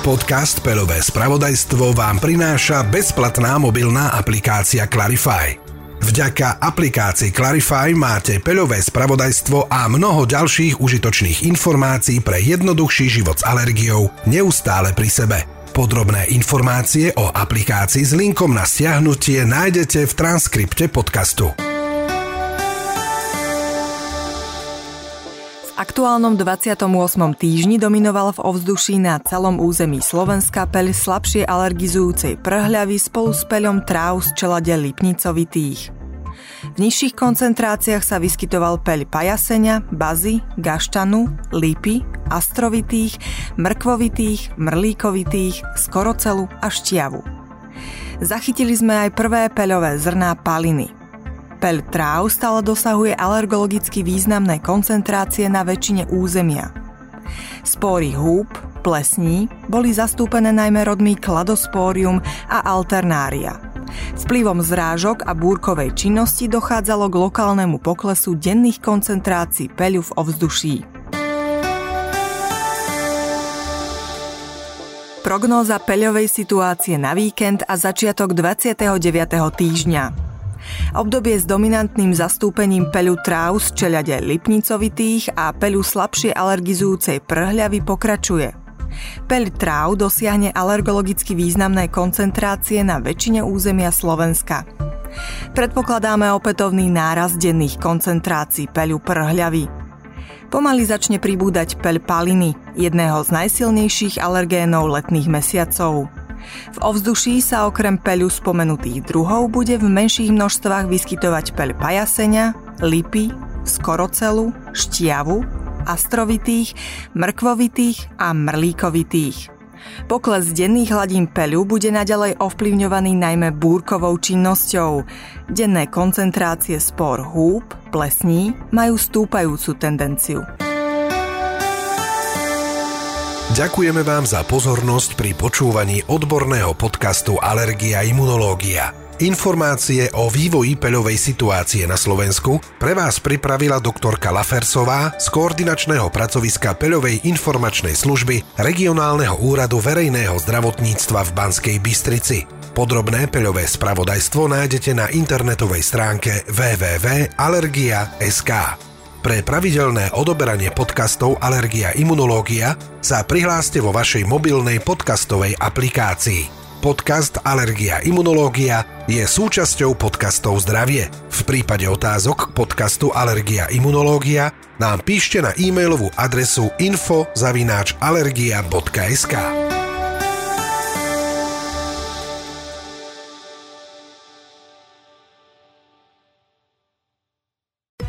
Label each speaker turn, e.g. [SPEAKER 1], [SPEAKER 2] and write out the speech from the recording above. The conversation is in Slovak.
[SPEAKER 1] Podcast Pelové spravodajstvo vám prináša bezplatná mobilná aplikácia Clarify. Vďaka aplikácii Clarify máte peľové spravodajstvo a mnoho ďalších užitočných informácií pre jednoduchší život s alergiou neustále pri sebe. Podrobné informácie o aplikácii s linkom na stiahnutie nájdete v transkripte podcastu.
[SPEAKER 2] Aktuálnom 28. týždni dominoval v ovzduší na celom území Slovenska peľ slabšie alergizujúcej prhľavy spolu s peľom tráv z čelade lipnicovitých. V nižších koncentráciách sa vyskytoval peľ pajasenia, bazy, gaštanu, lípy, astrovitých, mrkvovitých, mrlíkovitých, skorocelu a štiavu. Zachytili sme aj prvé peľové zrná paliny – Peľ tráv stále dosahuje alergologicky významné koncentrácie na väčšine územia. Spóry húb, plesní boli zastúpené najmä rodmi Kladosporium a Alternária. Vplyvom zrážok a búrkovej činnosti dochádzalo k lokálnemu poklesu denných koncentrácií peľu v ovzduší. Prognóza peľovej situácie na víkend a začiatok 29. týždňa. Obdobie s dominantným zastúpením peľu tráv z čeľade lipnicovitých a peľu slabšie alergizujúcej prhľavy pokračuje. Peľ tráv dosiahne alergologicky významné koncentrácie na väčšine územia Slovenska. Predpokladáme opätovný náraz denných koncentrácií peľu prhľavy. Pomaly začne pribúdať peľ paliny, jedného z najsilnejších alergénov letných mesiacov. V ovzduší sa okrem peľu spomenutých druhov bude v menších množstvách vyskytovať peľ pajasenia, lipy, skorocelu, štiavu, astrovitých, mrkvovitých a mrlíkovitých. Pokles denných hladín peľu bude naďalej ovplyvňovaný najmä búrkovou činnosťou. Denné koncentrácie spor húb, plesní majú stúpajúcu tendenciu.
[SPEAKER 1] Ďakujeme vám za pozornosť pri počúvaní odborného podcastu Alergia imunológia. Informácie o vývoji peľovej situácie na Slovensku pre vás pripravila doktorka Lafersová z koordinačného pracoviska peľovej informačnej služby Regionálneho úradu verejného zdravotníctva v Banskej Bystrici. Podrobné peľové spravodajstvo nájdete na internetovej stránke www.alergia.sk. Pre pravidelné odoberanie podcastov Alergia Imunológia sa prihláste vo vašej mobilnej podcastovej aplikácii. Podcast Alergia Imunológia je súčasťou podcastov Zdravie. V prípade otázok k podcastu Alergia Imunológia nám píšte na e-mailovú adresu info.alergia.sk.